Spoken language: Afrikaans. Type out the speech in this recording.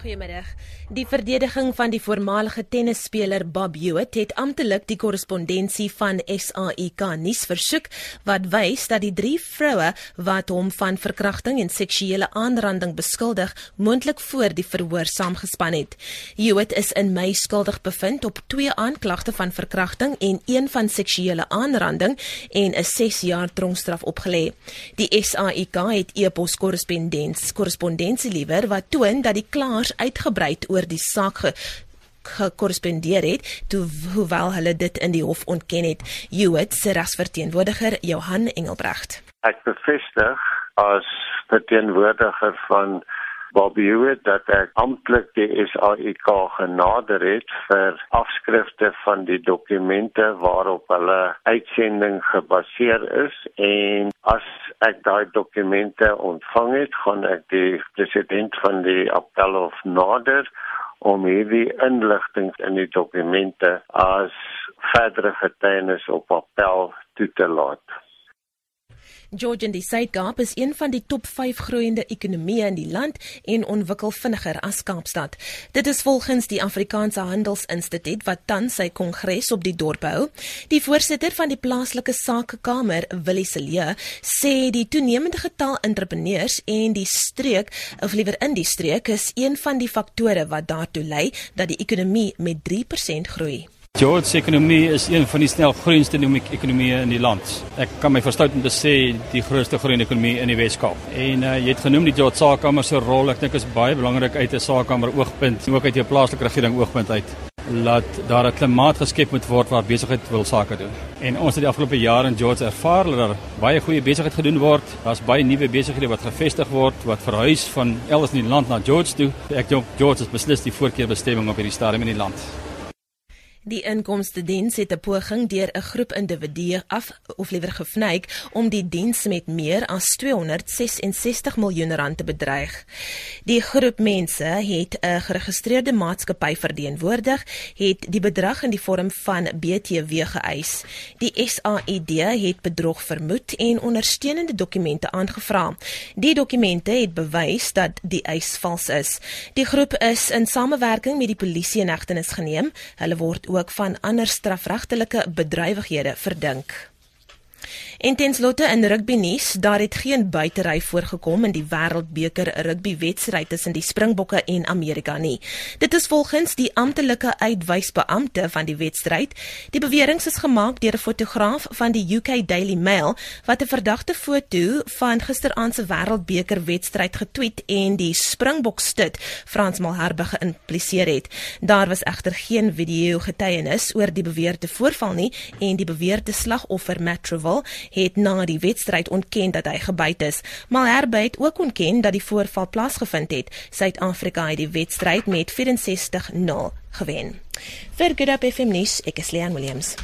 Goeiemiddag. Die verdediging van die voormalige tennisspeler Bob Hewitt het amptelik die korrespondensie van SAIK nuus versoek wat wys dat die drie vroue wat hom van verkrachting en seksuele aanranding beskuldig, moontlik voor die verhoor saamgespan het. Hewitt is in Mei skuldig bevind op twee aanklagte van verkrachting en een van seksuele aanranding en 'n 6 jaar tronkstraf opgelê. Die SAIK het e-pos korrespondensie korrespondensie liewer wat toon dat die klaers uitgebrei het oor die saak ge gekorrespondeer het toe hoewel hulle dit in die hof ontken het. Hewitt se regsverteenwoordiger Johan Engelbrecht. Ek bevestig as verteenwoordiger van Bobby Hewitt dat ek amptelik die SAIK genader het vir afskrifte van die dokumente waarop hulle uitsending gebaseer is en as ek daai dokumente ontvang het, gaan ek die president van die Appelhof nader om hierdie inligting in die dokumente as verdere getuienis op appel toe te laat. George in die Suid-Kaap is een van die top 5 groeiende ekonomieë in die land en ontwikkel vinniger as Kaapstad. Dit is volgens die Afrikaanse Handelsinstituut wat tans sy kongres op die dorp hou. Die voorsitter van die plaaslike sakekamer, Willie Celie, sê die toenemende getal entrepreneurs en die streek, of liewer in die streek, is een van die faktore wat daartoe lei dat die ekonomie met 3% groei. George se ekonomie is een van die snel groeiendste ekonomieë in die land. Ek kan my verstout om te sê die grootste groeiende ekonomie in die Wes-Kaap. En uh, jy het genoem die George Saakamer se rol, ek dink is baie belangrik uit 'n Saakamer oogpunt, ook uit jou plaaslike regering oogpunt uit laat daar 'n klimaat geskep moet word waar besigheid wil sake doen. En ons het die afgelope jare in George ervaar dat daar baie goeie besigheid gedoen word. Daar's baie nuwe besighede wat gevestig word wat verhuis van elders in die land na George toe. Ek dink George is beslis die voorkeurbestemming op hierdie stadium in die land. Die inkomste diens het 'n poging deur 'n groep individue af of liewer gevnyk om die diens met meer as 266 miljoen rand te bedreig. Die groep mense het 'n geregistreerde maatskappy verteenwoordig, het die bedrag in die vorm van BTW geëis. Die SAID het bedrog vermoed en ondersteunende dokumente aangevra. Die dokumente het bewys dat die eis vals is. Die groep is in samewerking met die polisie in hegtenis geneem. Hulle word ook van ander strafregtelike bedrywighede verdink. En tenslotte in rugby nuus, daar het geen buitery voorgekom in die Wêreldbeker rugby wedstryd tussen die Springbokke en Amerika nie. Dit is volgens die amptelike uitwysbeampte van die wedstryd. Die bewering is gemaak deur 'n fotograaf van die UK Daily Mail wat 'n verdagte foto van gisteraand se Wêreldbeker wedstryd getweet en die Springbok stit Frans Malherbe geïmpliseer het. Daar was egter geen video getuienis oor die beweerde voorval nie en die beweerde slagoffer Matt Trevor het na die wedstryd ontken dat hy gebyt is, maar Herbe het ook ontken dat die voorval plaasgevind het. Suid-Afrika het die wedstryd met 64-0 gewen. Vir Good Up FM nuus, ek is Leon Williams.